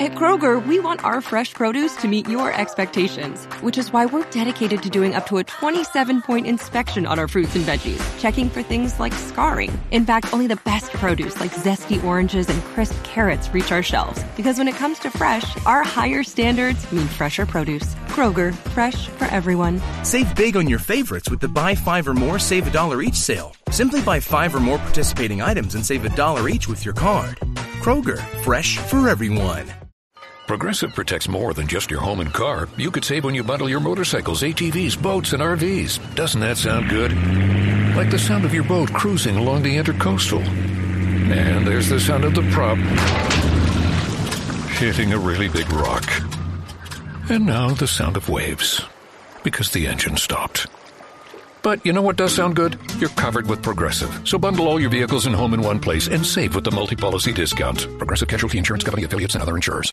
At Kroger, we want our fresh produce to meet your expectations, which is why we're dedicated to doing up to a 27 point inspection on our fruits and veggies, checking for things like scarring. In fact, only the best produce like zesty oranges and crisp carrots reach our shelves. Because when it comes to fresh, our higher standards mean fresher produce. Kroger, fresh for everyone. Save big on your favorites with the buy five or more, save a dollar each sale. Simply buy five or more participating items and save a dollar each with your card. Kroger, fresh for everyone. Progressive protects more than just your home and car. You could save when you bundle your motorcycles, ATVs, boats, and RVs. Doesn't that sound good? Like the sound of your boat cruising along the intercoastal. And there's the sound of the prop hitting a really big rock. And now the sound of waves because the engine stopped. But you know what does sound good? You're covered with Progressive. So bundle all your vehicles and home in one place and save with the multi-policy discount. Progressive Casualty Insurance Company affiliates and other insurers.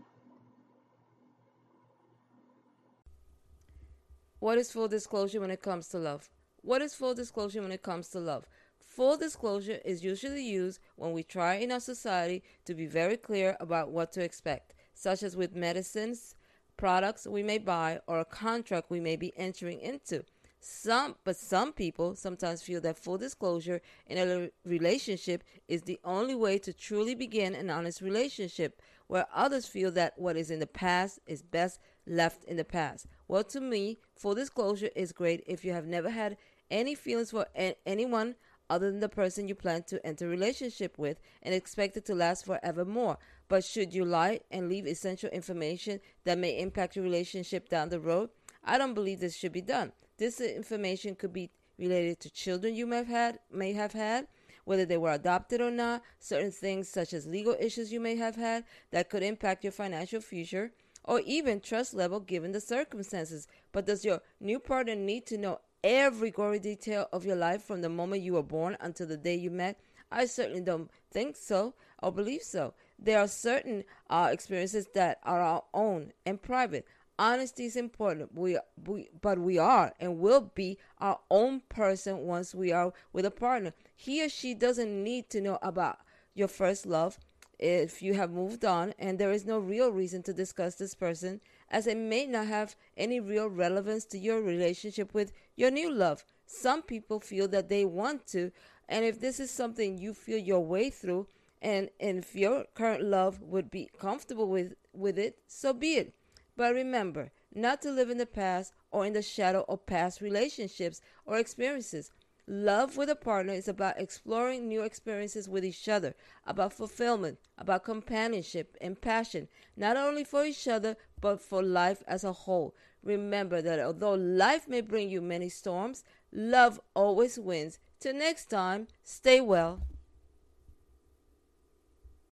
What is full disclosure when it comes to love? What is full disclosure when it comes to love? Full disclosure is usually used when we try in our society to be very clear about what to expect, such as with medicines, products we may buy, or a contract we may be entering into. Some, but some people sometimes feel that full disclosure in a relationship is the only way to truly begin an honest relationship, where others feel that what is in the past is best left in the past. Well, to me, full disclosure is great if you have never had any feelings for a- anyone other than the person you plan to enter a relationship with and expect it to last forevermore. But should you lie and leave essential information that may impact your relationship down the road? I don't believe this should be done. This information could be related to children you may have had, may have had, whether they were adopted or not, certain things such as legal issues you may have had that could impact your financial future, or even trust level given the circumstances. But does your new partner need to know every gory detail of your life from the moment you were born until the day you met? I certainly don't think so or believe so. There are certain uh, experiences that are our own and private. Honesty is important, we, we, but we are and will be our own person once we are with a partner. He or she doesn't need to know about your first love if you have moved on and there is no real reason to discuss this person, as it may not have any real relevance to your relationship with your new love. Some people feel that they want to, and if this is something you feel your way through, and, if your current love would be comfortable with, with it, so be it. But remember, not to live in the past or in the shadow of past relationships or experiences. Love with a partner is about exploring new experiences with each other, about fulfillment, about companionship and passion, not only for each other, but for life as a whole. Remember that although life may bring you many storms, love always wins. Till next time, stay well.